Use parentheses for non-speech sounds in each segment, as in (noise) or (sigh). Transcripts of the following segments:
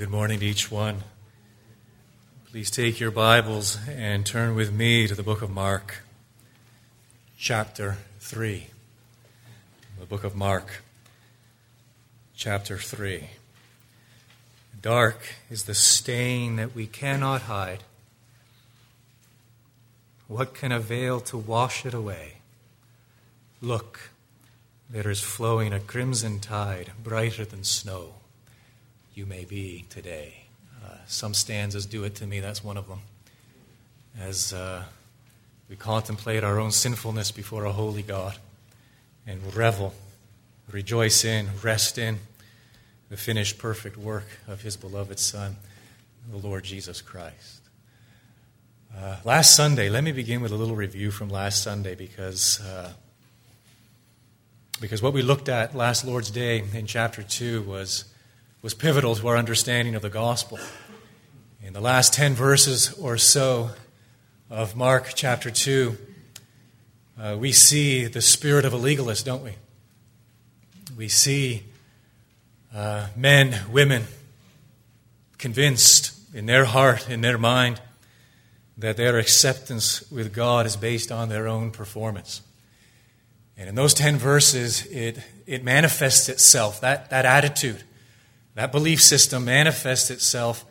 Good morning to each one. Please take your Bibles and turn with me to the book of Mark, chapter 3. The book of Mark, chapter 3. Dark is the stain that we cannot hide. What can avail to wash it away? Look, there is flowing a crimson tide, brighter than snow you may be today. Uh, some stanzas do it to me. That's one of them. As uh, we contemplate our own sinfulness before a holy God and revel, rejoice in, rest in the finished perfect work of His beloved Son, the Lord Jesus Christ. Uh, last Sunday, let me begin with a little review from last Sunday because, uh, because what we looked at last Lord's Day in chapter 2 was was pivotal to our understanding of the gospel. In the last 10 verses or so of Mark chapter 2, uh, we see the spirit of a legalist, don't we? We see uh, men, women, convinced in their heart, in their mind, that their acceptance with God is based on their own performance. And in those 10 verses, it, it manifests itself, that, that attitude that belief system manifests itself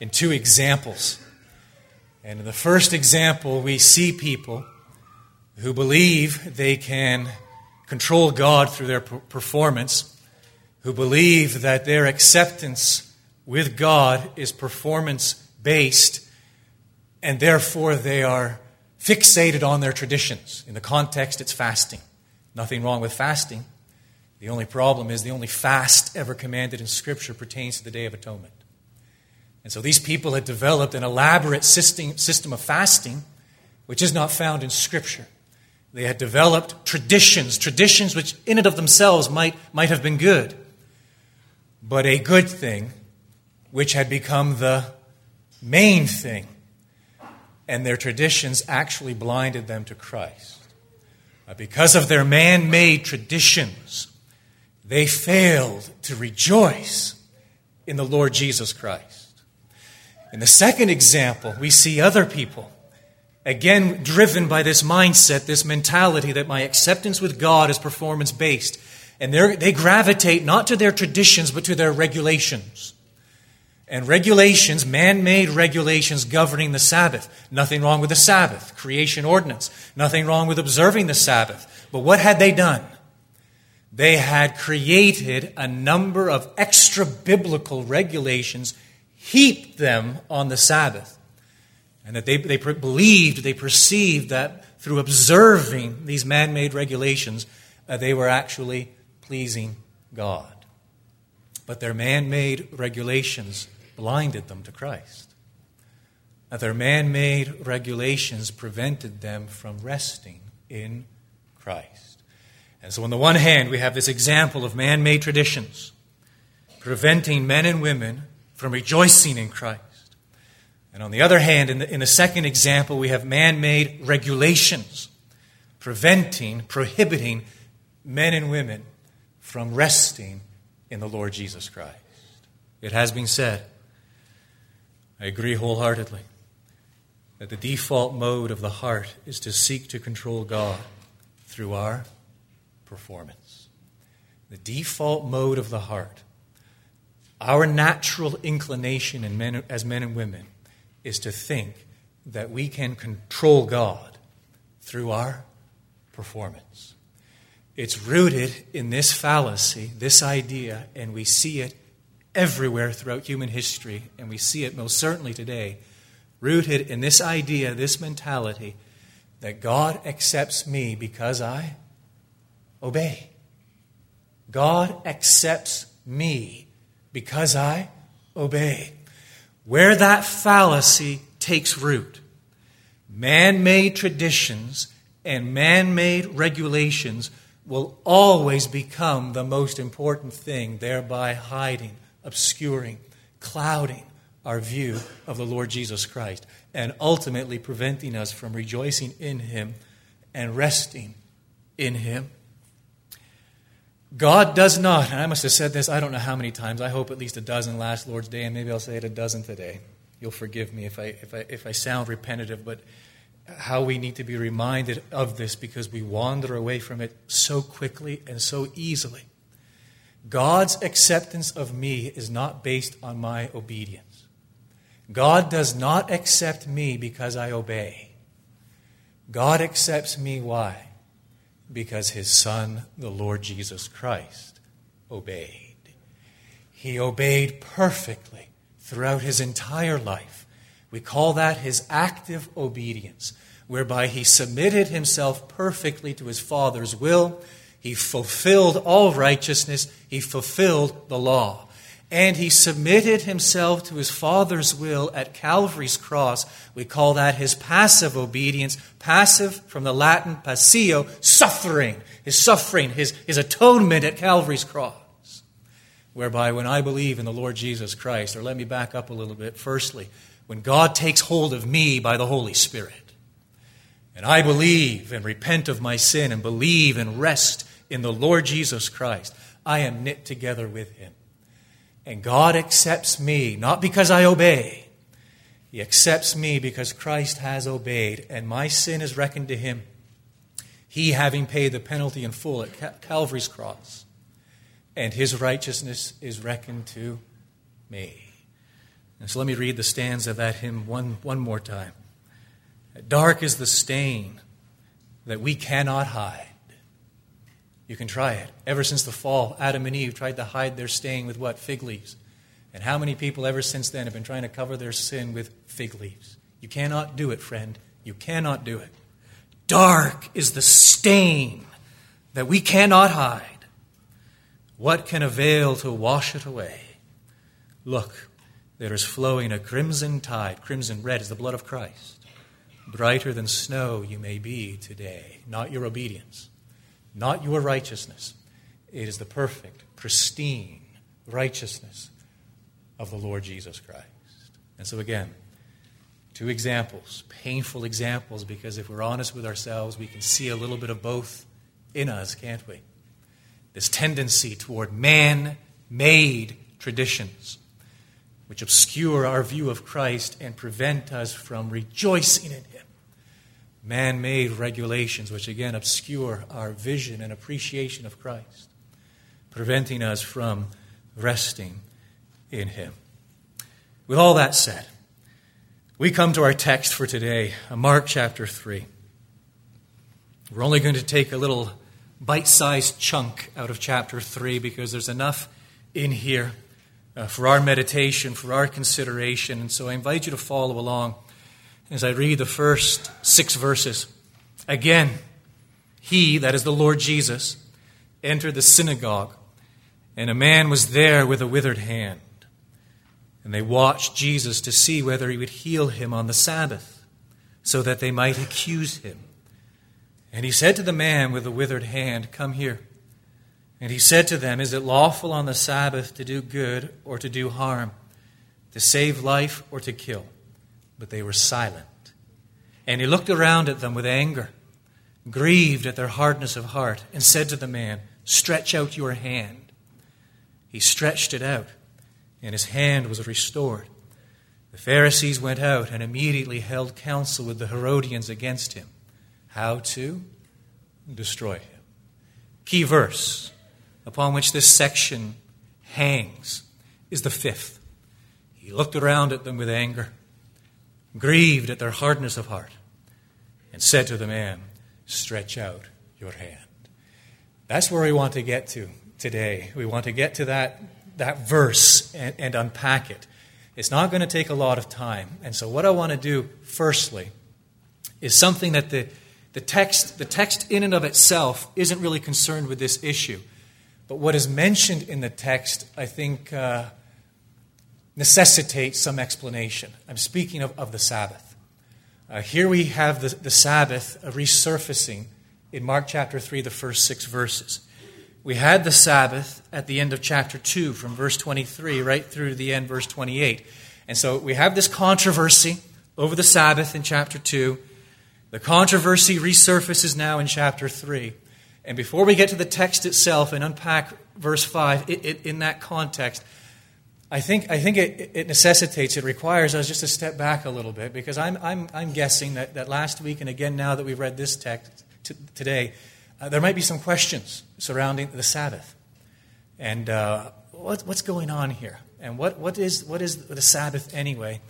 in two examples. And in the first example, we see people who believe they can control God through their performance, who believe that their acceptance with God is performance based, and therefore they are fixated on their traditions. In the context, it's fasting. Nothing wrong with fasting. The only problem is the only fast ever commanded in Scripture pertains to the Day of Atonement. And so these people had developed an elaborate system, of fasting, which is not found in Scripture. They had developed traditions, traditions which in and of themselves might, might have been good, but a good thing which had become the main thing. And their traditions actually blinded them to Christ. Because of their man made traditions, they failed to rejoice in the Lord Jesus Christ. In the second example, we see other people, again driven by this mindset, this mentality that my acceptance with God is performance based. And they gravitate not to their traditions, but to their regulations. And regulations, man made regulations governing the Sabbath. Nothing wrong with the Sabbath, creation ordinance. Nothing wrong with observing the Sabbath. But what had they done? They had created a number of extra biblical regulations, heaped them on the Sabbath. And that they, they believed, they perceived that through observing these man made regulations, uh, they were actually pleasing God. But their man made regulations blinded them to Christ. That their man made regulations prevented them from resting in Christ. And so, on the one hand, we have this example of man made traditions preventing men and women from rejoicing in Christ. And on the other hand, in the, in the second example, we have man made regulations preventing, prohibiting men and women from resting in the Lord Jesus Christ. It has been said, I agree wholeheartedly, that the default mode of the heart is to seek to control God through our performance. The default mode of the heart, our natural inclination in men, as men and women, is to think that we can control God through our performance. It's rooted in this fallacy, this idea, and we see it everywhere throughout human history, and we see it most certainly today, rooted in this idea, this mentality that God accepts me because I obey. God accepts me because I obey. Where that fallacy takes root, man made traditions and man made regulations will always become the most important thing, thereby hiding, obscuring, clouding our view of the Lord Jesus Christ, and ultimately preventing us from rejoicing in Him and resting in Him. God does not, and I must have said this I don't know how many times, I hope at least a dozen last Lord's Day, and maybe I'll say it a dozen today. You'll forgive me if I, if I, if I sound repetitive, but how we need to be reminded of this because we wander away from it so quickly and so easily. God's acceptance of me is not based on my obedience. God does not accept me because I obey. God accepts me why? Because his Son, the Lord Jesus Christ, obeyed. He obeyed perfectly throughout his entire life. We call that his active obedience, whereby he submitted himself perfectly to his Father's will. He fulfilled all righteousness. He fulfilled the law. And he submitted himself to his Father's will at Calvary's cross. We call that his passive obedience. Passive from the Latin passio, suffering. His suffering, his, his atonement at Calvary's cross whereby when I believe in the Lord Jesus Christ, or let me back up a little bit, firstly, when God takes hold of me by the Holy Spirit, and I believe and repent of my sin and believe and rest in the Lord Jesus Christ, I am knit together with Him. And God accepts me, not because I obey. He accepts me because Christ has obeyed, and my sin is reckoned to Him. He having paid the penalty in full at Calvary's cross, and His righteousness is reckoned to me. And so let me read the stanza of that hymn one, one more time. Dark is the stain that we cannot hide. You can try it. Ever since the fall, Adam and Eve tried to hide their stain with what? Fig leaves. And how many people ever since then have been trying to cover their sin with fig leaves? You cannot do it, friend. You cannot do it. Dark is the stain that we cannot hide. What can avail to wash it away? Look, there is flowing a crimson tide. Crimson red is the blood of Christ. Brighter than snow you may be today. Not your obedience, not your righteousness. It is the perfect, pristine righteousness of the Lord Jesus Christ. And so, again, two examples, painful examples, because if we're honest with ourselves, we can see a little bit of both in us, can't we? This tendency toward man made traditions which obscure our view of Christ and prevent us from rejoicing in Him. Man made regulations, which again obscure our vision and appreciation of Christ, preventing us from resting in Him. With all that said, we come to our text for today, Mark chapter 3. We're only going to take a little bite sized chunk out of chapter 3 because there's enough in here uh, for our meditation, for our consideration. And so I invite you to follow along as I read the first six verses. Again, he, that is the Lord Jesus, entered the synagogue, and a man was there with a withered hand. And they watched Jesus to see whether he would heal him on the Sabbath, so that they might accuse him. And he said to the man with the withered hand, Come here. And he said to them, Is it lawful on the Sabbath to do good or to do harm, to save life or to kill? But they were silent. And he looked around at them with anger, grieved at their hardness of heart, and said to the man, Stretch out your hand. He stretched it out, and his hand was restored. The Pharisees went out and immediately held counsel with the Herodians against him. How to destroy him. Key verse upon which this section hangs is the fifth. He looked around at them with anger, grieved at their hardness of heart, and said to the man, Stretch out your hand. That's where we want to get to today. We want to get to that, that verse and, and unpack it. It's not going to take a lot of time. And so, what I want to do, firstly, is something that the, the, text, the text in and of itself isn't really concerned with this issue. But what is mentioned in the text, I think, uh, necessitates some explanation. I'm speaking of, of the Sabbath. Uh, here we have the, the Sabbath resurfacing in Mark chapter 3, the first six verses. We had the Sabbath at the end of chapter 2, from verse 23 right through to the end, verse 28. And so we have this controversy over the Sabbath in chapter 2. The controversy resurfaces now in chapter 3. And before we get to the text itself and unpack verse 5 it, it, in that context, I think, I think it, it, necessitates, it requires us just to step back a little bit because I'm, I'm, I'm guessing that, that last week and again now that we've read this text t- today, uh, there might be some questions surrounding the Sabbath. And uh, what, what's going on here? And what, what, is, what is the Sabbath anyway?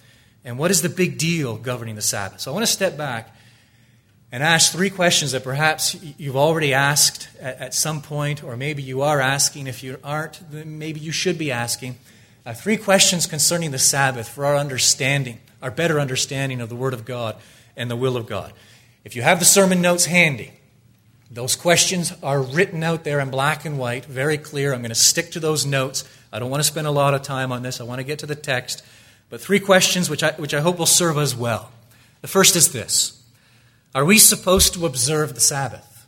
And what is the big deal governing the Sabbath? So I want to step back and ask three questions that perhaps you've already asked at, at some point, or maybe you are asking. If you aren't, then maybe you should be asking. Uh, three questions concerning the Sabbath for our understanding, our better understanding of the Word of God and the will of God. If you have the sermon notes handy, those questions are written out there in black and white, very clear. I'm going to stick to those notes. I don't want to spend a lot of time on this. I want to get to the text. But three questions which I, which I hope will serve us well. The first is this are we supposed to observe the Sabbath?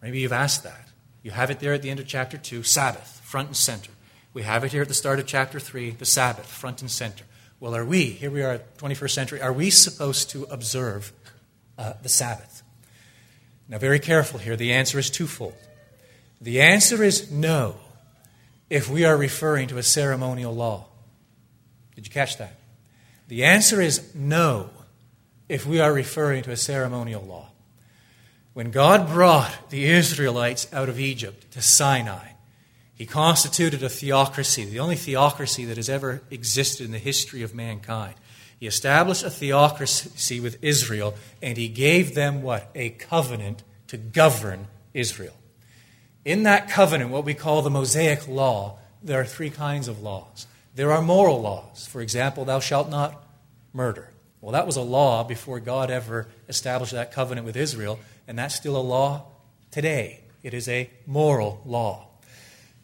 Maybe you've asked that. You have it there at the end of chapter 2, Sabbath, front and center. We have it here at the start of chapter 3, the Sabbath, front and center. Well, are we, here we are, 21st century, are we supposed to observe uh, the Sabbath? Now, very careful here. The answer is twofold. The answer is no, if we are referring to a ceremonial law. Did you catch that? The answer is no, if we are referring to a ceremonial law. When God brought the Israelites out of Egypt to Sinai, he constituted a theocracy, the only theocracy that has ever existed in the history of mankind. He established a theocracy with Israel, and he gave them what? A covenant to govern Israel. In that covenant, what we call the Mosaic Law, there are three kinds of laws. There are moral laws. For example, thou shalt not murder. Well, that was a law before God ever established that covenant with Israel, and that's still a law today. It is a moral law.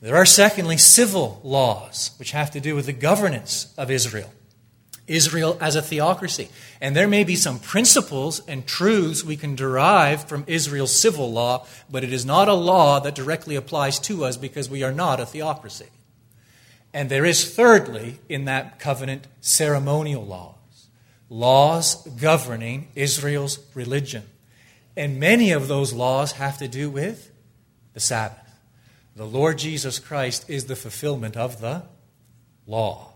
There are, secondly, civil laws, which have to do with the governance of Israel. Israel as a theocracy. And there may be some principles and truths we can derive from Israel's civil law, but it is not a law that directly applies to us because we are not a theocracy. And there is, thirdly, in that covenant, ceremonial laws, laws governing Israel's religion. And many of those laws have to do with the Sabbath. The Lord Jesus Christ is the fulfillment of the law.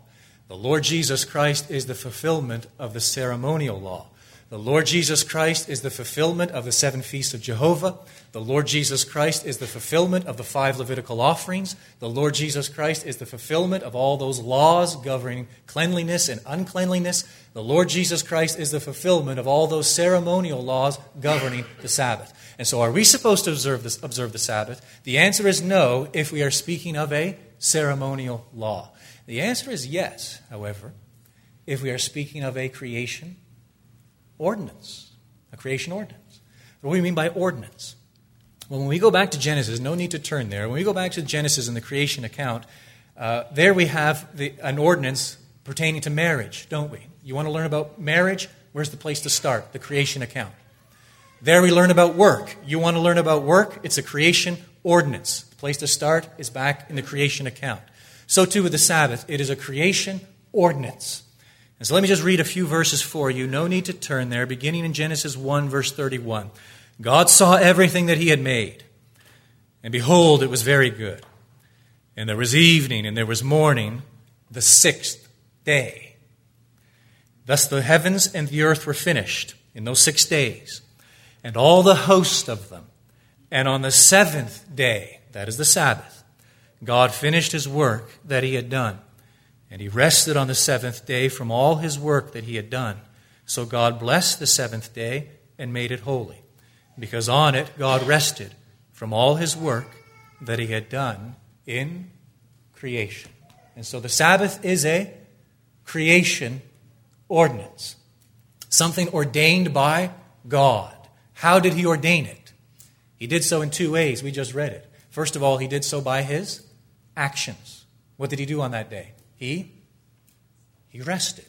The Lord Jesus Christ is the fulfillment of the ceremonial law. The Lord Jesus Christ is the fulfillment of the seven feasts of Jehovah. The Lord Jesus Christ is the fulfillment of the five Levitical offerings. The Lord Jesus Christ is the fulfillment of all those laws governing cleanliness and uncleanliness. The Lord Jesus Christ is the fulfillment of all those ceremonial laws governing the Sabbath. And so, are we supposed to observe, this, observe the Sabbath? The answer is no if we are speaking of a ceremonial law. The answer is yes, however, if we are speaking of a creation ordinance, a creation ordinance. What do we mean by ordinance? Well, when we go back to Genesis, no need to turn there. When we go back to Genesis and the creation account, uh, there we have the, an ordinance pertaining to marriage, don't we? You want to learn about marriage? Where's the place to start? The creation account. There we learn about work. You want to learn about work? It's a creation ordinance. The place to start is back in the creation account. So too with the Sabbath. It is a creation ordinance. And so let me just read a few verses for you. No need to turn there, beginning in Genesis 1, verse 31. God saw everything that he had made, and behold, it was very good. And there was evening, and there was morning, the sixth day. Thus the heavens and the earth were finished in those six days, and all the host of them. And on the seventh day, that is the Sabbath, God finished his work that he had done. And he rested on the seventh day from all his work that he had done. So God blessed the seventh day and made it holy, because on it God rested from all his work that he had done in creation. And so the Sabbath is a creation ordinance, something ordained by God. How did he ordain it? He did so in two ways. We just read it. First of all, he did so by his actions. What did he do on that day? He he rested.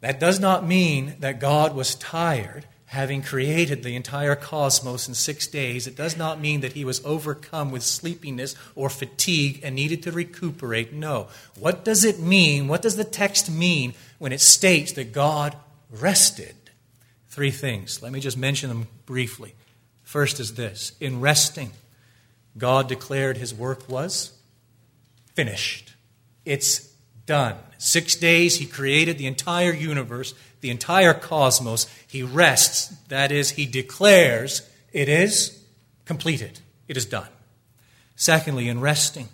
That does not mean that God was tired having created the entire cosmos in six days. It does not mean that he was overcome with sleepiness or fatigue and needed to recuperate. No. What does it mean? What does the text mean when it states that God rested? Three things. Let me just mention them briefly. First is this in resting, God declared his work was finished. It's done. Six days, he created the entire universe, the entire cosmos. He rests. That is, he declares it is completed. It is done. Secondly, in resting,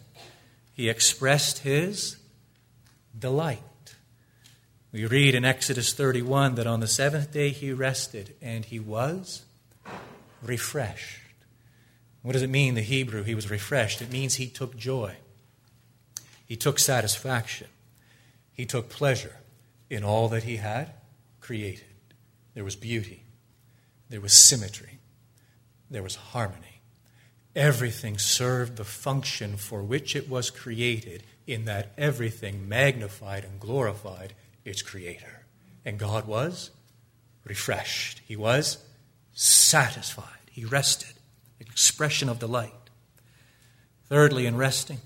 he expressed his delight. We read in Exodus 31 that on the seventh day he rested and he was refreshed. What does it mean, the Hebrew? He was refreshed. It means he took joy, he took satisfaction, he took pleasure in all that he had created. There was beauty, there was symmetry, there was harmony. Everything served the function for which it was created, in that everything magnified and glorified its Creator. And God was refreshed, He was satisfied, He rested. Expression of delight. Thirdly, in resting,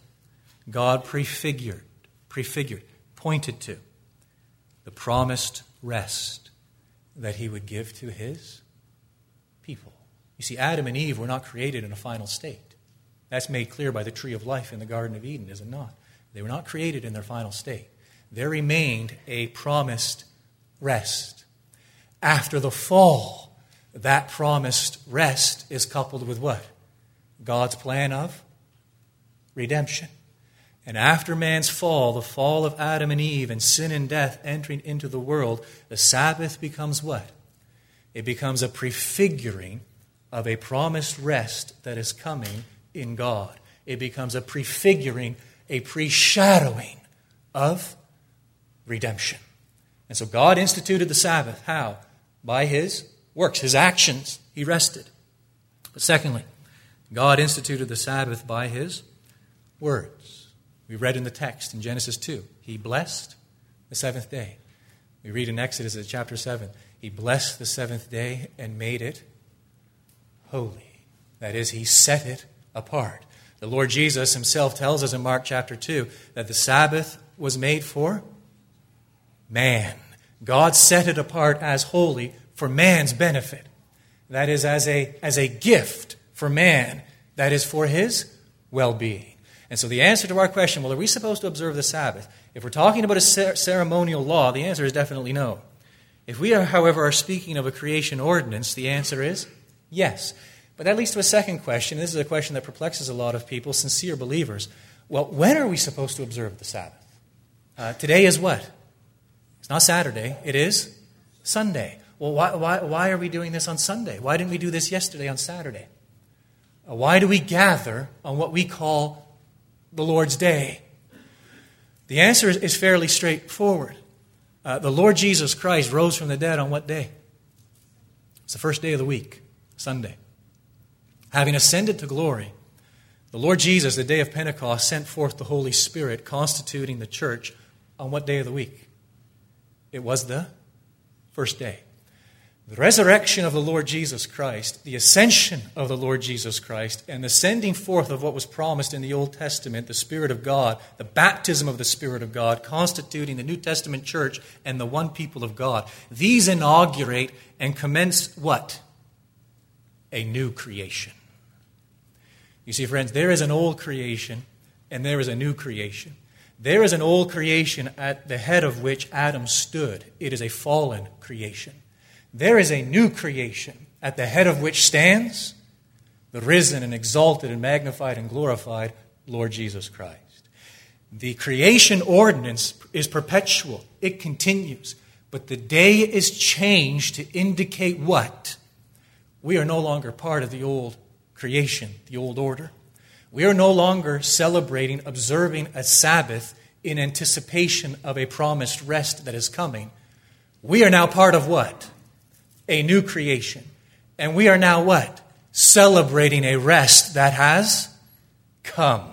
God prefigured, prefigured, pointed to the promised rest that He would give to His people. You see, Adam and Eve were not created in a final state. That's made clear by the tree of life in the Garden of Eden, is it not? They were not created in their final state. There remained a promised rest. After the fall, that promised rest is coupled with what? God's plan of redemption. And after man's fall, the fall of Adam and Eve and sin and death entering into the world, the Sabbath becomes what? It becomes a prefiguring of a promised rest that is coming in God. It becomes a prefiguring, a pre-shadowing of redemption. And so God instituted the Sabbath. How? By his works, his actions. He rested. But secondly, God instituted the Sabbath by his words. We read in the text in Genesis 2. He blessed the seventh day. We read in Exodus chapter 7. He blessed the seventh day and made it holy. That is, he set it apart. The Lord Jesus himself tells us in Mark chapter 2 that the Sabbath was made for man. God set it apart as holy for man's benefit. That is, as a, as a gift for man. That is for his well being. And so the answer to our question well, are we supposed to observe the Sabbath? If we're talking about a ceremonial law, the answer is definitely no. If we, are, however, are speaking of a creation ordinance, the answer is yes. But that leads to a second question. This is a question that perplexes a lot of people, sincere believers. Well, when are we supposed to observe the Sabbath? Uh, today is what? It's not Saturday, it is Sunday. Well, why, why, why are we doing this on Sunday? Why didn't we do this yesterday on Saturday? Uh, why do we gather on what we call the Lord's Day? The answer is fairly straightforward. Uh, the Lord Jesus Christ rose from the dead on what day? It's the first day of the week, Sunday. Having ascended to glory, the Lord Jesus, the day of Pentecost, sent forth the Holy Spirit, constituting the church on what day of the week? It was the first day. The resurrection of the Lord Jesus Christ, the ascension of the Lord Jesus Christ, and the sending forth of what was promised in the Old Testament, the Spirit of God, the baptism of the Spirit of God, constituting the New Testament church and the one people of God, these inaugurate and commence what? A new creation. You see, friends, there is an old creation and there is a new creation. There is an old creation at the head of which Adam stood. It is a fallen creation. There is a new creation at the head of which stands the risen and exalted and magnified and glorified Lord Jesus Christ. The creation ordinance is perpetual, it continues. But the day is changed to indicate what? We are no longer part of the old creation, the old order. We are no longer celebrating, observing a Sabbath in anticipation of a promised rest that is coming. We are now part of what? A new creation. And we are now what? Celebrating a rest that has come.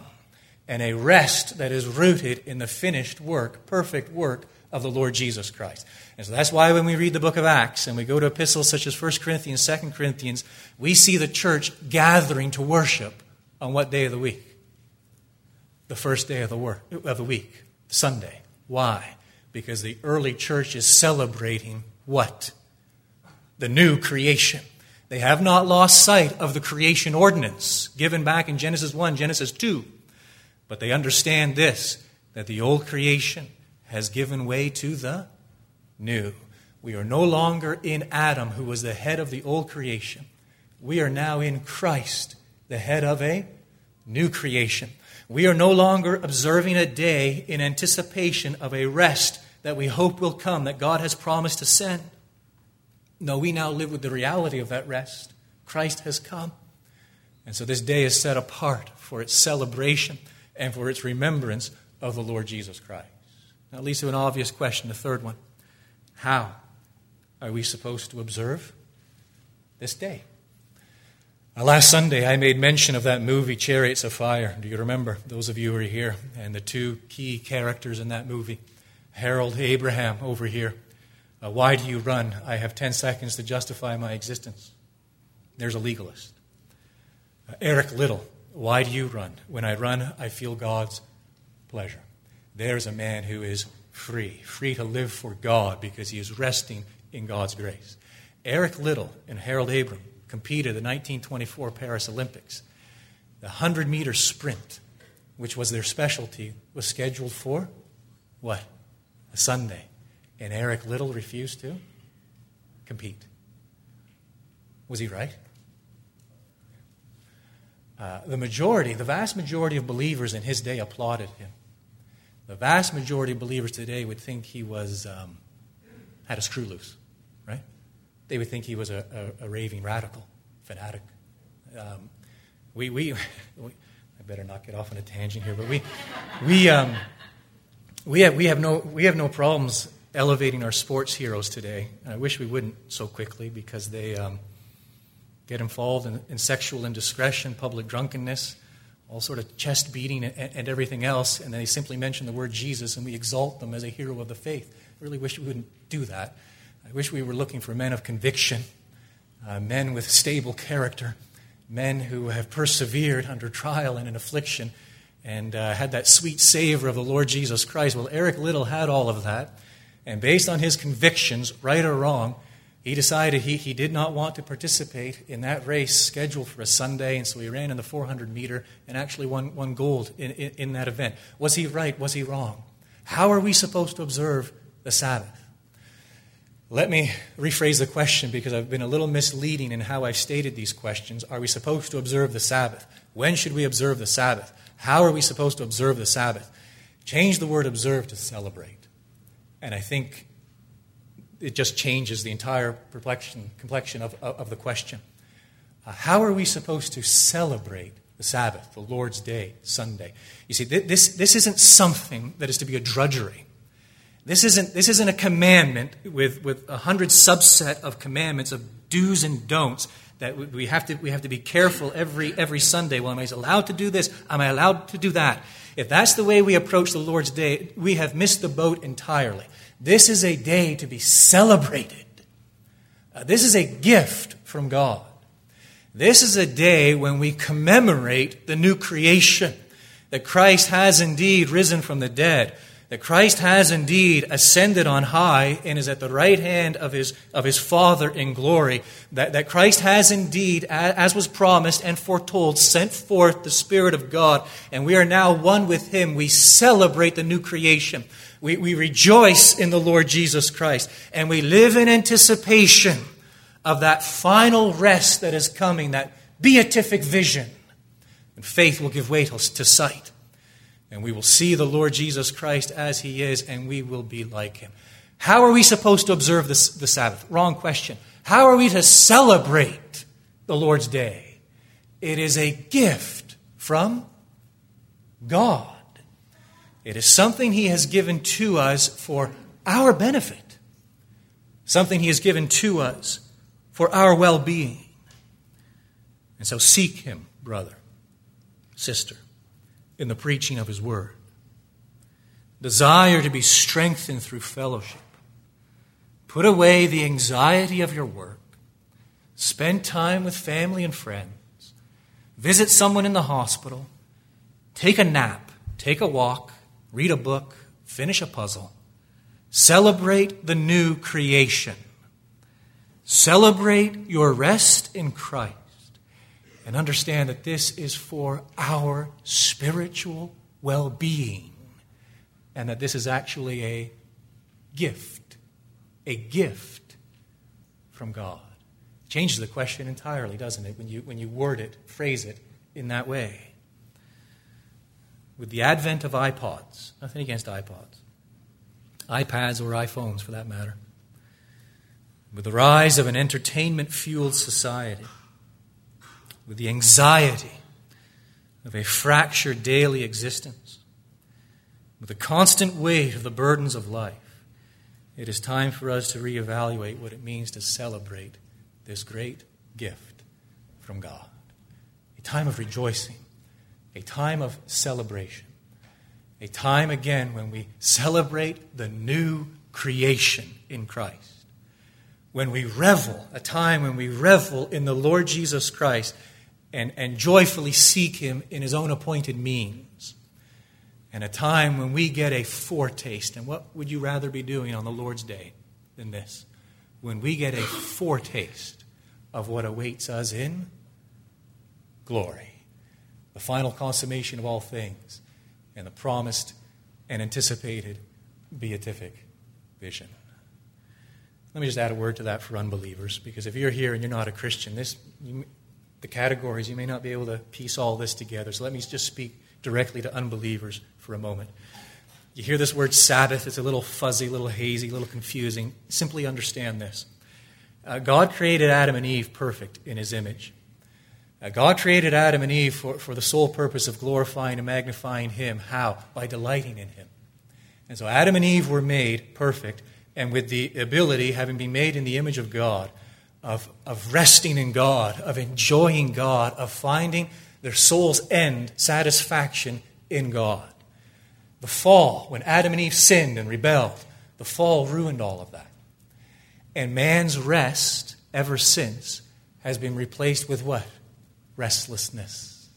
And a rest that is rooted in the finished work, perfect work of the Lord Jesus Christ. And so that's why when we read the book of Acts and we go to epistles such as 1 Corinthians, 2 Corinthians, we see the church gathering to worship on what day of the week? The first day of the, work, of the week, Sunday. Why? Because the early church is celebrating what? The new creation. They have not lost sight of the creation ordinance given back in Genesis 1, Genesis 2. But they understand this that the old creation has given way to the new. We are no longer in Adam, who was the head of the old creation. We are now in Christ, the head of a new creation. We are no longer observing a day in anticipation of a rest that we hope will come, that God has promised to send. No, we now live with the reality of that rest. Christ has come. And so this day is set apart for its celebration and for its remembrance of the Lord Jesus Christ. Now, leads to an obvious question, the third one. How are we supposed to observe this day? Uh, last Sunday, I made mention of that movie, Chariots of Fire. Do you remember? Those of you who are here. And the two key characters in that movie Harold Abraham over here. Uh, why do you run? I have 10 seconds to justify my existence. There's a legalist. Uh, Eric Liddell, Why do you run? When I run, I feel God's pleasure. There's a man who is free, free to live for God because he is resting in God's grace. Eric Liddell and Harold Abram competed in the 1924 Paris Olympics. The 100 meter sprint, which was their specialty, was scheduled for what? A Sunday. And Eric Liddell refused to compete. Was he right? Uh, the majority, the vast majority of believers in his day applauded him. The vast majority of believers today would think he was um, had a screw loose, right? They would think he was a, a, a raving radical, fanatic. Um, we, we, (laughs) we, I better not get off on a tangent here, but we, we, um, we, have, we, have no, we have no problems elevating our sports heroes today. And I wish we wouldn't so quickly because they um, get involved in, in sexual indiscretion, public drunkenness all sort of chest beating and, and, everything else, and then they simply mention the word Jesus and we exalt them as a hero of the faith. I really wish we wouldn't do that. I wish we were looking for men of conviction, uh, men with stable character, men who have persevered under trial and in affliction and uh, had that sweet savor of the Lord Jesus Christ. Well, Eric Liddell had all of that, and based on his convictions, right or wrong, he decided he, he did not want to participate in that race scheduled for a Sunday, and so he ran in the 400 meter and actually won, won gold in, in, in that event. Was he right? Was he wrong? How are we supposed to observe the Sabbath? Let me rephrase the question because I've been a little misleading in how I've stated these questions. Are we supposed to observe the Sabbath? When should we observe the Sabbath? How are we supposed to observe the Sabbath? Change the word observe to celebrate. And I think it just changes the entire complexion of, of the question. Uh, how are we supposed to celebrate the Sabbath, the Lord's Day, Sunday? You see, this, this isn't something that is to be a drudgery. This isn't, this isn't a commandment with, with a hundred subset of commandments of do's and don'ts that we have to, we have to be careful every, every Sunday. Well, am I allowed to do this? Am I allowed to do that? If that's the way we approach the Lord's Day, we have missed the boat entirely. This is a day to be celebrated. Uh, this is a gift from God. This is a day when we commemorate the new creation, that Christ has indeed risen from the dead, that Christ has indeed ascended on high and is at the right hand of his, of his Father in glory, that, that Christ has indeed, as was promised and foretold, sent forth the Spirit of God, and we are now one with him. We celebrate the new creation. We, we rejoice in the Lord Jesus Christ, and we live in anticipation of that final rest that is coming, that beatific vision. And faith will give way to sight. And we will see the Lord Jesus Christ as he is, and we will be like him. How are we supposed to observe this, the Sabbath? Wrong question. How are we to celebrate the Lord's day? It is a gift from God. It is something He has given to us for our benefit, something He has given to us for our well being. And so seek Him, brother, sister, in the preaching of His Word. Desire to be strengthened through fellowship. Put away the anxiety of your work. Spend time with family and friends. Visit someone in the hospital. Take a nap. Take a walk read a book, finish a puzzle, celebrate the new creation. Celebrate your rest in Christ and understand that this is for our spiritual well being and that this is actually a gift. A gift from God. It changes the question entirely, doesn't it, when you, when you word it, phrase it in that way. With the advent of iPods, nothing against iPods, iPads or iPhones for that matter, with the rise of an entertainment fueled society, with the anxiety of a fractured daily existence, with the constant weight of the burdens of life, it is time for us to reevaluate what it means to celebrate this great gift from God. A time of rejoicing, a time of celebration, a time again when we celebrate the new creation in Christ when we revel, a time when we revel in the Lord Jesus Christ and, and joyfully seek Him in His own appointed means. And a time when we get a foretaste. And what would you rather be doing on the Lord's Day than this? When we get a foretaste of what awaits us in glory, the final consummation of all things, and the promised and anticipated beatific vision. Let me just add a word to that for unbelievers, because if you're here and you're not a Christian, this, you, the categories, you may not be able to piece all this together. So let me just speak directly to unbelievers for a moment. You hear this word Sabbath, it's a little fuzzy, a little hazy, a little confusing. Simply understand this uh, God created Adam and Eve perfect in his image. Uh, God created Adam and Eve for, for the sole purpose of glorifying and magnifying him. How? By delighting in him. And so Adam and Eve were made perfect and with the ability, having been made in the image of God, of, of resting in God, of enjoying God, of finding their soul's end, satisfaction in God. The fall, when Adam and Eve sinned and rebelled, the fall ruined all of that. And man's rest, ever since, has been replaced with what? Restlessness.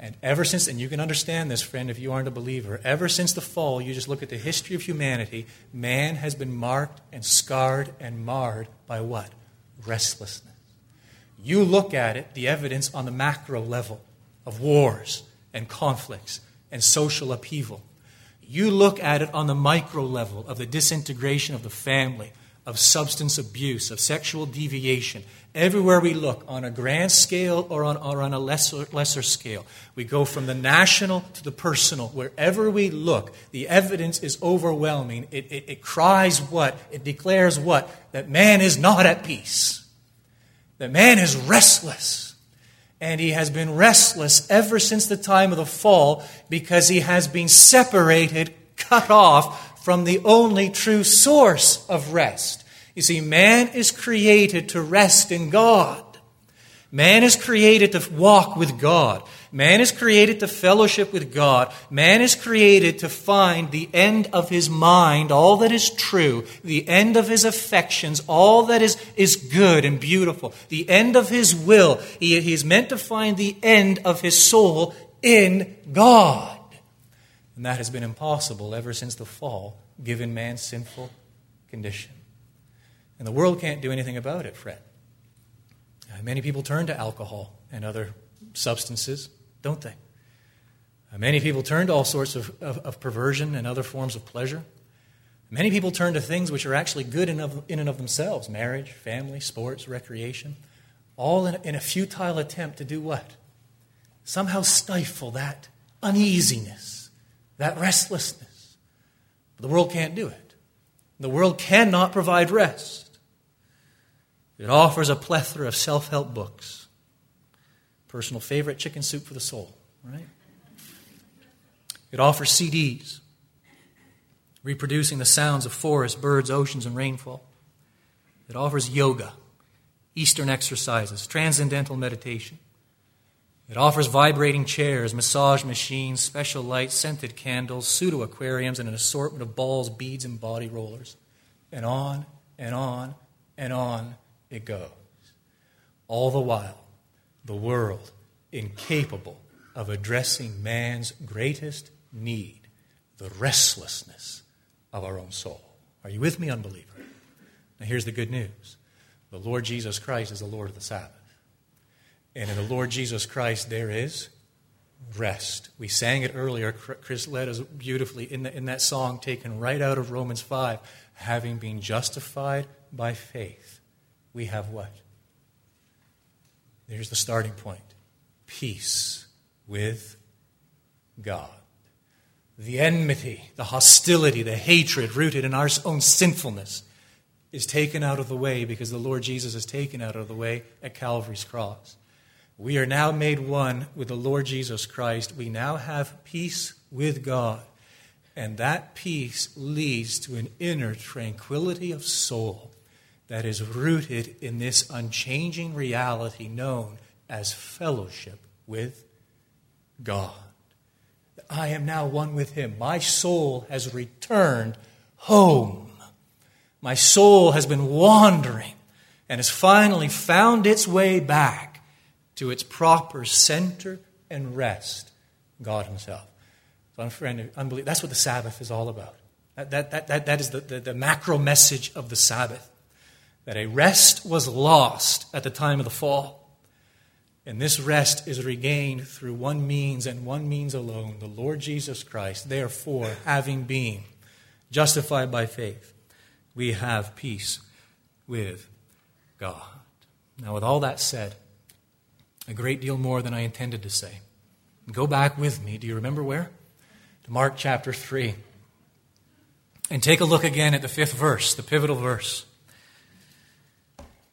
And ever since, and you can understand this, friend, if you aren't a believer, ever since the fall, you just look at the history of humanity, man has been marked and scarred and marred by what? Restlessness. You look at it, the evidence on the macro level of wars and conflicts and social upheaval. You look at it on the micro level of the disintegration of the family, of substance abuse, of sexual deviation, Everywhere we look, on a grand scale or on, or on a lesser, lesser scale, we go from the national to the personal. Wherever we look, the evidence is overwhelming. It, it, it cries what? It declares what? That man is not at peace. That man is restless. And he has been restless ever since the time of the fall because he has been separated, cut off from the only true source of rest. You see, man is created to rest in God. Man is created to walk with God. Man is created to fellowship with God. Man is created to find the end of his mind, all that is true, the end of his affections, all that is, is good and beautiful, the end of his will. He, is meant to find the end of his soul in God. And that has been impossible ever since the fall, given man's sinful condition. And the world can't do anything about it, Fred. Uh, many people turn to alcohol and other substances, don't they? Uh, many people turn to all sorts of, of, of, perversion and other forms of pleasure. Many people turn to things which are actually good in, of, in and of themselves marriage, family, sports, recreation, all in, in a futile attempt to do what? Somehow stifle that uneasiness, that restlessness. But the world can't do it. The world cannot provide rest. It offers a plethora of self help books. Personal favorite, Chicken Soup for the Soul, right? It offers CDs, reproducing the sounds of forests, birds, oceans, and rainfall. It offers yoga, Eastern exercises, transcendental meditation. It offers vibrating chairs, massage machines, special lights, scented candles, pseudo aquariums, and an assortment of balls, beads, and body rollers. And on and on and on it goes. All the while, the world incapable of addressing man's greatest need, the restlessness of our own soul. Are you with me, unbeliever? Now, here's the good news The Lord Jesus Christ is the Lord of the Sabbath. And in the Lord Jesus Christ, there is rest. We sang it earlier. Chris led us beautifully in, the, in that song taken right out of Romans 5. Having been justified by faith, we have what? There's the starting point peace with God. The enmity, the hostility, the hatred rooted in our own sinfulness is taken out of the way because the Lord Jesus is taken out of the way at Calvary's cross. We are now made one with the Lord Jesus Christ. We now have peace with God. And that peace leads to an inner tranquility of soul that is rooted in this unchanging reality known as fellowship with God. I am now one with Him. My soul has returned home. My soul has been wandering and has finally found its way back to its proper center and rest, God Himself. So, unbelief, that's what the Sabbath is all about. That, that, that, that, that is the, the, the macro message of the Sabbath. That a rest was lost at the time of the fall. And this rest is regained through one means and one means alone the Lord Jesus Christ. Therefore, having been justified by faith, we have peace with God. Now, with all that said, a great deal more than I intended to say. Go back with me. Do you remember where? To Mark chapter 3. And take a look again at the fifth verse, the pivotal verse.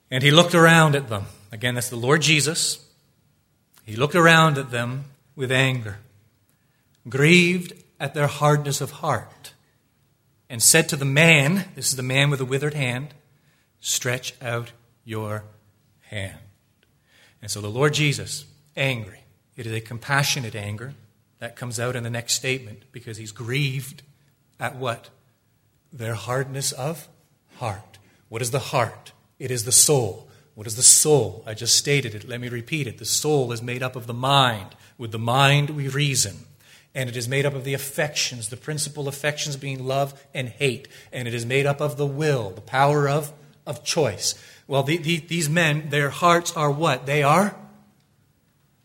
And he looked around at them. Again, that's the Lord Jesus. He looked around at them with anger, grieved at their hardness of heart and said to the man, this is the man with the withered hand, stretch out your hand. And so the Lord Jesus, angry, it is a compassionate anger. That comes out in the next statement because he's grieved at what? Their hardness of heart. What is the heart? It is the soul. What is the soul? I just stated it. Let me repeat it. The soul is made up of the mind. With the mind, we reason and it is made up of the affections, the principal affections being love and hate, and it is made up of the will, the power of, of choice. Well, the, the, these men, their hearts are what? They are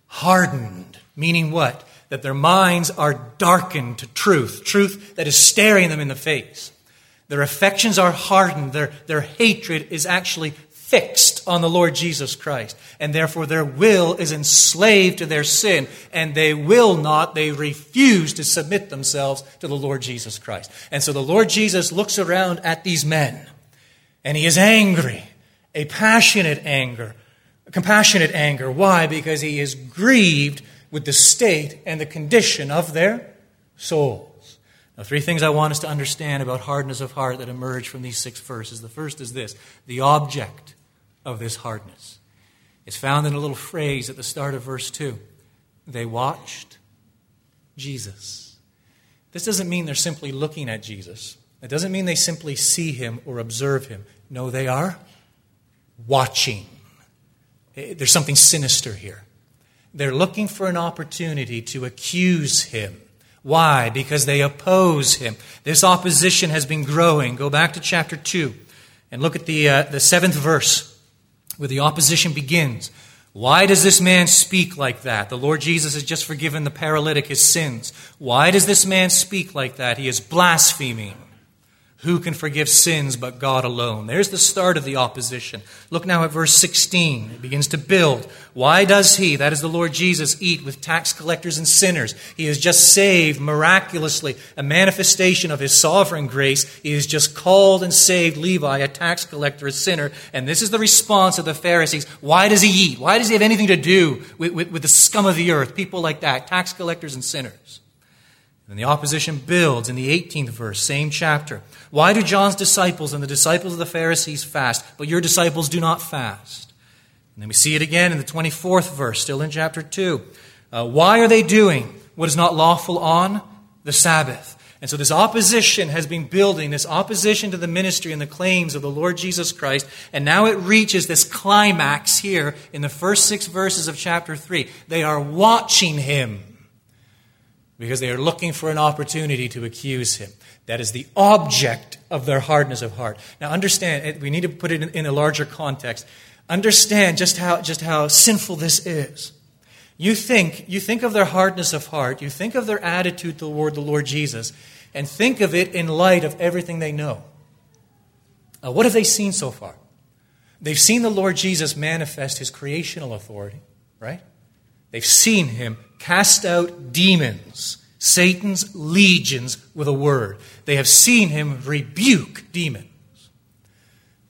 hardened, meaning what? That their minds are darkened to truth, truth that is staring them in the face. Their affections are hardened, their, their hatred is actually fixed on the Lord Jesus Christ. And therefore, their will is enslaved to their sin, and they will not, they refuse to submit themselves to the Lord Jesus Christ. And so the Lord Jesus looks around at these men, and he is angry, a passionate anger, a compassionate anger. Why? Because he is grieved with the state and the condition of their souls. Now, three things I want us to understand about hardness of heart that emerge from these six verses. The first is this the object of this hardness. It's found in a little phrase at the start of verse 2. They watched Jesus. This doesn't mean they're simply looking at Jesus. It doesn't mean they simply see him or observe him. No, they are watching. Eh, there's something sinister here. They're looking for an opportunity to accuse him. Why? Because they oppose him. This opposition has been growing. Go back to chapter 2 and look at the, uh, the seventh verse where the opposition begins. Why does this man speak like that? The Lord Jesus has just forgiven the paralytic his sins. Why does this man speak like that? He is blaspheming. Who can forgive sins but God alone? There's the start of the opposition. Look now at verse 16. It begins to build. Why does he, that is the Lord Jesus, eat with tax collectors and sinners? He has just saved miraculously a manifestation of his sovereign grace. He has just called and saved Levi, a tax collector, a sinner. And this is the response of the Pharisees. Why does he eat? Why does he have anything to do with, with, with the scum of the earth? People like that, tax collectors and sinners. And the opposition builds in the 18th verse, same chapter. Why do John's disciples and the disciples of the Pharisees fast, but your disciples do not fast? And then we see it again in the 24th verse, still in chapter 2. Uh, why are they doing what is not lawful on the Sabbath? And so this opposition has been building, this opposition to the ministry and the claims of the Lord Jesus Christ, and now it reaches this climax here in the first six verses of chapter 3. They are watching him because they are looking for an opportunity to accuse him. That is the object of their hardness of heart. Now, understand, we need to put it in a larger context. Understand just how, just how sinful this is. You think, you think of their hardness of heart, you think of their attitude toward the Lord Jesus, and think of it in light of everything they know. What have they seen so far? They've seen the Lord Jesus manifest his creational authority, right? They've seen him cast out demons, Satan's legions, with a word. They have seen him rebuke demons.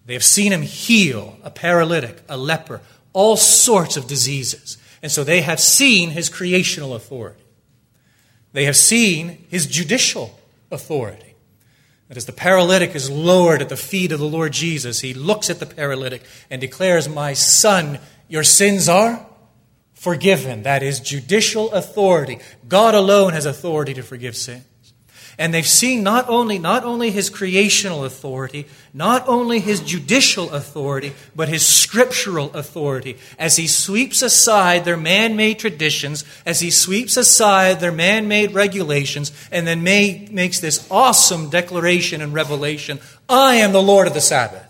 They have seen him heal a paralytic, a leper, all sorts of diseases. And so they have seen his creational authority. They have seen his judicial authority. That as the paralytic is lowered at the feet of the Lord Jesus, he looks at the paralytic and declares, My son, your sins are forgiven. That is judicial authority. God alone has authority to forgive sins. And they've seen not only, not only his creational authority, not only his judicial authority, but his scriptural authority as he sweeps aside their man made traditions, as he sweeps aside their man made regulations, and then may, makes this awesome declaration and revelation I am the Lord of the Sabbath.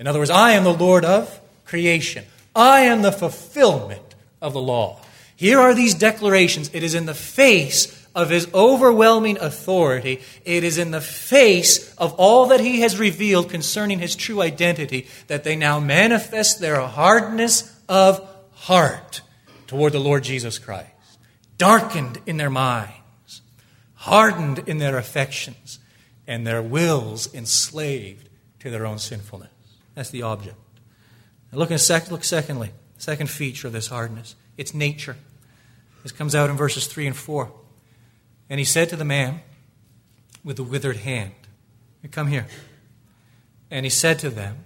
In other words, I am the Lord of creation, I am the fulfillment of the law. Here are these declarations. It is in the face of his overwhelming authority, it is in the face of all that he has revealed concerning his true identity that they now manifest their hardness of heart toward the Lord Jesus Christ. Darkened in their minds, hardened in their affections, and their wills enslaved to their own sinfulness. That's the object. Sec- look secondly, second feature of this hardness its nature. This comes out in verses 3 and 4. And he said to the man with the withered hand, Come here. And he said to them,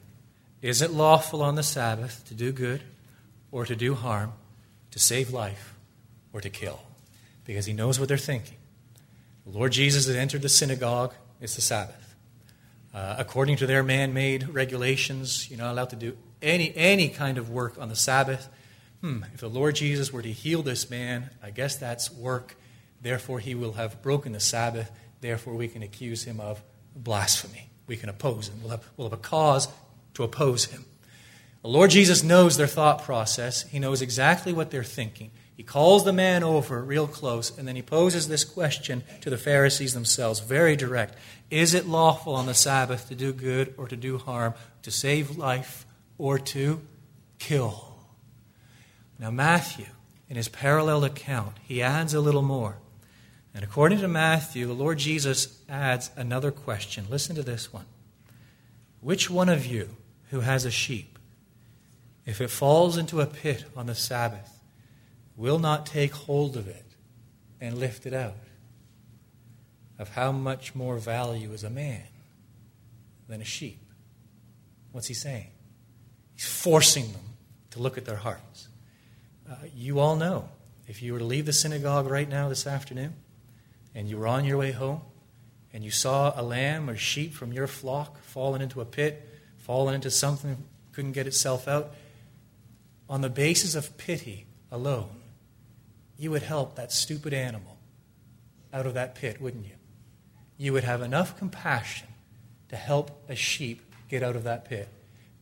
Is it lawful on the Sabbath to do good or to do harm, to save life or to kill? Because he knows what they're thinking. The Lord Jesus had entered the synagogue, it's the Sabbath. Uh, according to their man made regulations, you're not allowed to do any, any kind of work on the Sabbath. Hmm, if the Lord Jesus were to heal this man, I guess that's work Therefore, he will have broken the Sabbath. Therefore, we can accuse him of blasphemy. We can oppose him. We'll have, we'll have a cause to oppose him. The Lord Jesus knows their thought process. He knows exactly what they're thinking. He calls the man over real close, and then he poses this question to the Pharisees themselves, very direct Is it lawful on the Sabbath to do good or to do harm, to save life or to kill? Now, Matthew, in his parallel account, he adds a little more. And according to Matthew, the Lord Jesus adds another question. Listen to this one. Which one of you who has a sheep, if it falls into a pit on the Sabbath, will not take hold of it and lift it out? Of how much more value is a man than a sheep? What's he saying? He's forcing them to look at their hearts. Uh, you all know, if you were to leave the synagogue right now this afternoon, and you were on your way home and you saw a lamb or sheep from your flock fallen into a pit, fallen into something couldn't get itself out, on the basis of pity alone, you would help that stupid animal out of that pit, wouldn't you? You would have enough compassion to help a sheep get out of that pit.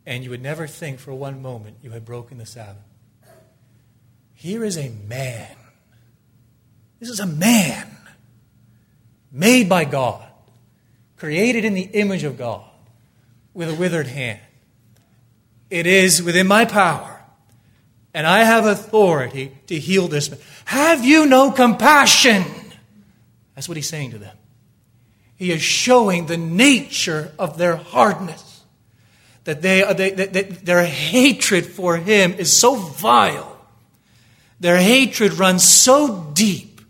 And you would never think for one moment you had broken the Sabbath. Here is a man. This is a man made by God, created in the image of God, with a withered hand. It is within my power, and I have authority to heal this man. Have you no compassion? That's what he's saying to them. He is showing the nature of their hardness, that, uh, they, they, their hatred for him is so vile. Their hatred runs so deep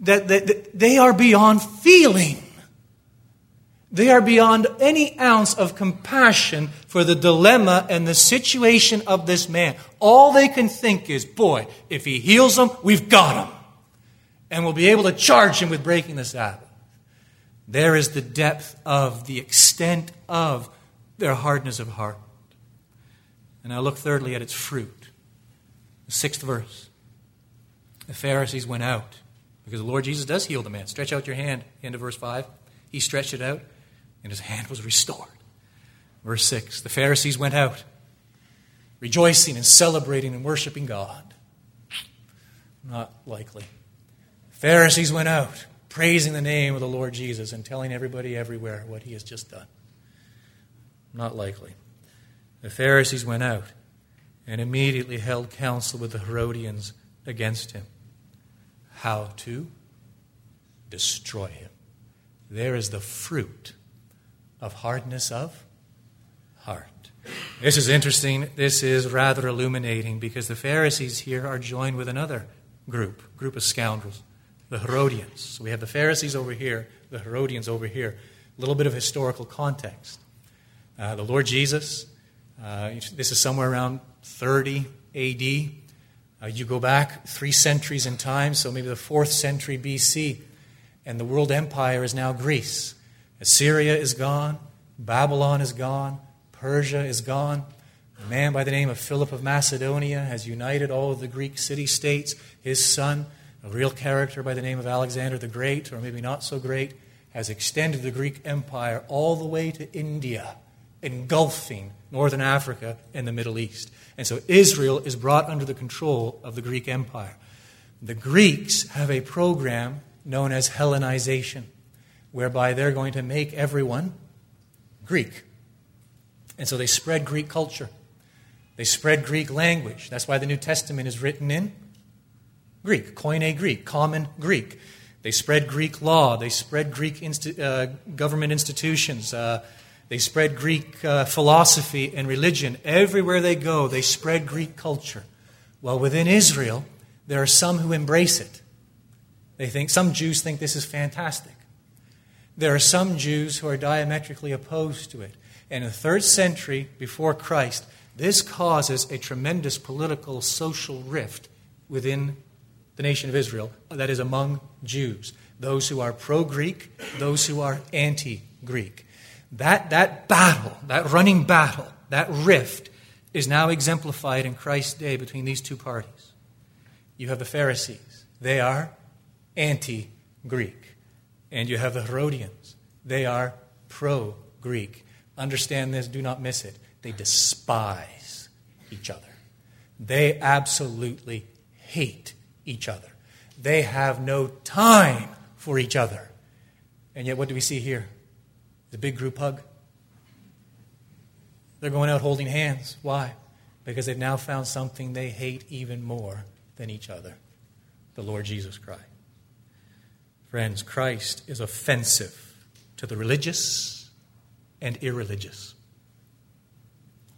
that, that, that they are beyond feeling. They are beyond any ounce of compassion for the dilemma and the situation of this man. All they can think is, boy, if he heals them, we've got him. And we'll be able to charge him with breaking the Sabbath. There is the depth of, the extent of their hardness of heart. And I look thirdly at its fruit. The sixth verse. The Pharisees went out because the Lord Jesus does heal the man. Stretch out your hand, end of verse 5. He stretched it out. and his hand was restored. Verse 6 The Pharisees went out, rejoicing and celebrating and worshiping God. Not likely. Pharisees went out, praising the name of the Lord Jesus and telling everybody everywhere what he has just done. Not likely. The Pharisees went out and immediately held counsel with the Herodians against him. How to destroy him. There is the fruit of hardness of heart. This is interesting. This is rather illuminating because the Pharisees here are joined with another group, group of scoundrels, the Herodians. So we have the Pharisees over here, the Herodians over here. A little bit of historical context. Uh, the Lord Jesus, uh, this is somewhere around 30 AD. Uh, you go back three centuries in time, so maybe the fourth century BC, and the world empire is now Greece. Assyria is gone, Babylon is gone, Persia is gone. A man by the name of Philip of Macedonia has united all of the Greek city states. His son, a real character by the name of Alexander the Great, or maybe not so great, has extended the Greek empire all the way to India, engulfing northern Africa and the Middle East. And so Israel is brought under the control of the Greek empire. The Greeks have a program known as Hellenization, whereby they're going to make everyone Greek. And so they spread Greek culture. They spread Greek language. That's why the New Testament is written in Greek, Koine Greek, common Greek. They spread Greek law. They spread Greek insti- uh, government institutions. Uh, they spread Greek uh, philosophy and religion. Everywhere they go, they spread Greek culture. Well, within Israel, there are some who embrace it. They think some Jews think this is fantastic. There are some Jews who are diametrically opposed to it. And in the third century before Christ, this causes a tremendous political, social rift within the nation of Israel, that is, among Jews. Those who are pro Greek, those who are anti Greek. That, that battle, that running battle, that rift, is now exemplified in Christ's day between these two parties. You have the Pharisees, they are anti Greek. And you have the Herodians, they are pro Greek. Understand this, do not miss it. They despise each other. They absolutely hate each other. They have no time for each other. And yet, what do we see here? The big group hug. They're going out holding hands. Why? Because they've now found something they hate even more than each other the Lord Jesus Christ. Friends, Christ is offensive to the religious and irreligious.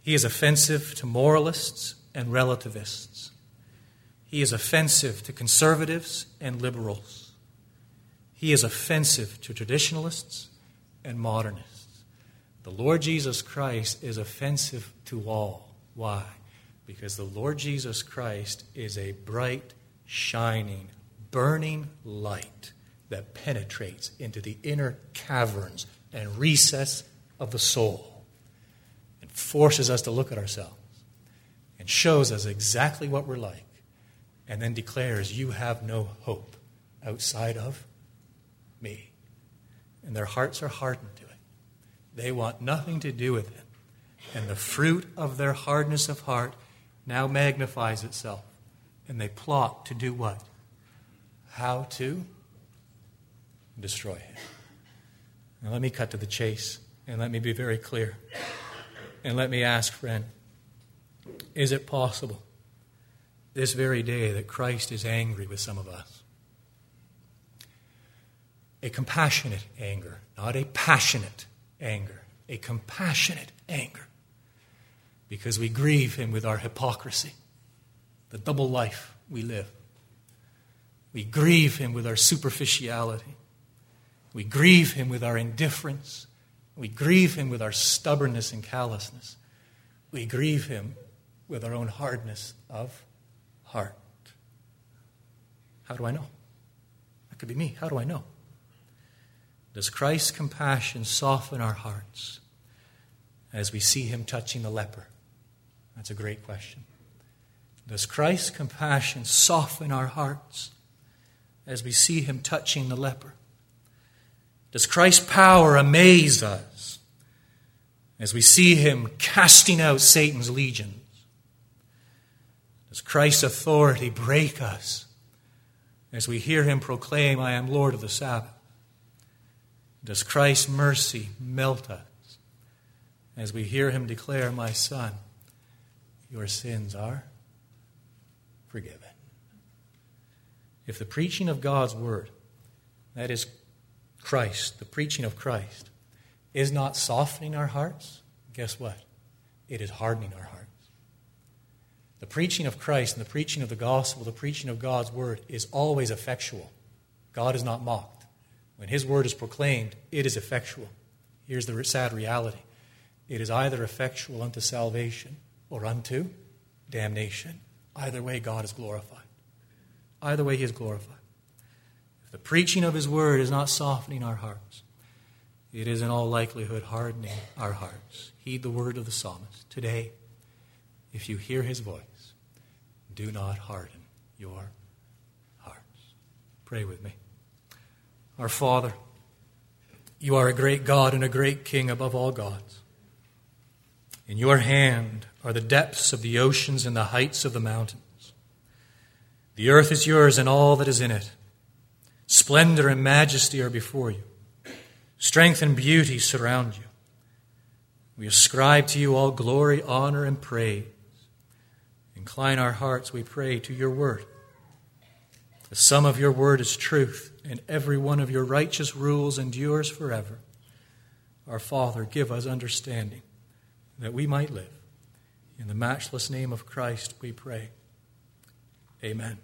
He is offensive to moralists and relativists. He is offensive to conservatives and liberals. He is offensive to traditionalists and modernists. The Lord Jesus Christ is offensive to all. Why? Because the Lord Jesus Christ is a bright, shining, burning light that penetrates into the inner caverns and recess of the soul and forces us to look at ourselves and shows us exactly what we're like and then declares, You have no hope outside of me. And their hearts are hardened to it. They want nothing to do with it. And the fruit of their hardness of heart now magnifies itself. And they plot to do what? How to destroy him. Now, let me cut to the chase. And let me be very clear. And let me ask, friend, is it possible this very day that Christ is angry with some of us? A compassionate anger, not a passionate anger, a compassionate anger. Because we grieve him with our hypocrisy, the double life we live. We grieve him with our superficiality. We grieve him with our indifference we grieve him with our stubbornness and callousness. We grieve him with our own hardness of heart. How do I know? That could be me. How do I know? Does Christ's compassion soften our hearts as we see him touching the leper? That's a great question. Does Christ's compassion soften our hearts as we see him touching the leper? Does Christ's power amaze us as we see him casting out Satan's legions? Does Christ's authority break us as we hear him proclaim, I am Lord of the Sabbath? Does Christ's mercy melt us as we hear him declare, My son, your sins are forgiven? If the preaching of God's word, that is Christ, the preaching of Christ, is not softening our hearts, guess what? It is hardening our hearts. The preaching of Christ and the preaching of the gospel, the preaching of God's word, is always effectual. God is not mocked. When his word is proclaimed, it is effectual. Here's the sad reality it is either effectual unto salvation or unto damnation. Either way, God is glorified. Either way, he is glorified. If the preaching of his word is not softening our hearts, it is in all likelihood hardening our hearts. Heed the word of the psalmist. Today, if you hear his voice, do not harden your hearts. Pray with me. Our Father, you are a great God and a great King above all gods. In your hand are the depths of the oceans and the heights of the mountains. The earth is yours and all that is in it. Splendor and majesty are before you. Strength and beauty surround you. We ascribe to you all glory, honor, and praise. Incline our hearts, we pray, to your word. The sum of your word is truth, and every one of your righteous rules endures forever. Our Father, give us understanding that we might live. In the matchless name of Christ, we pray. Amen.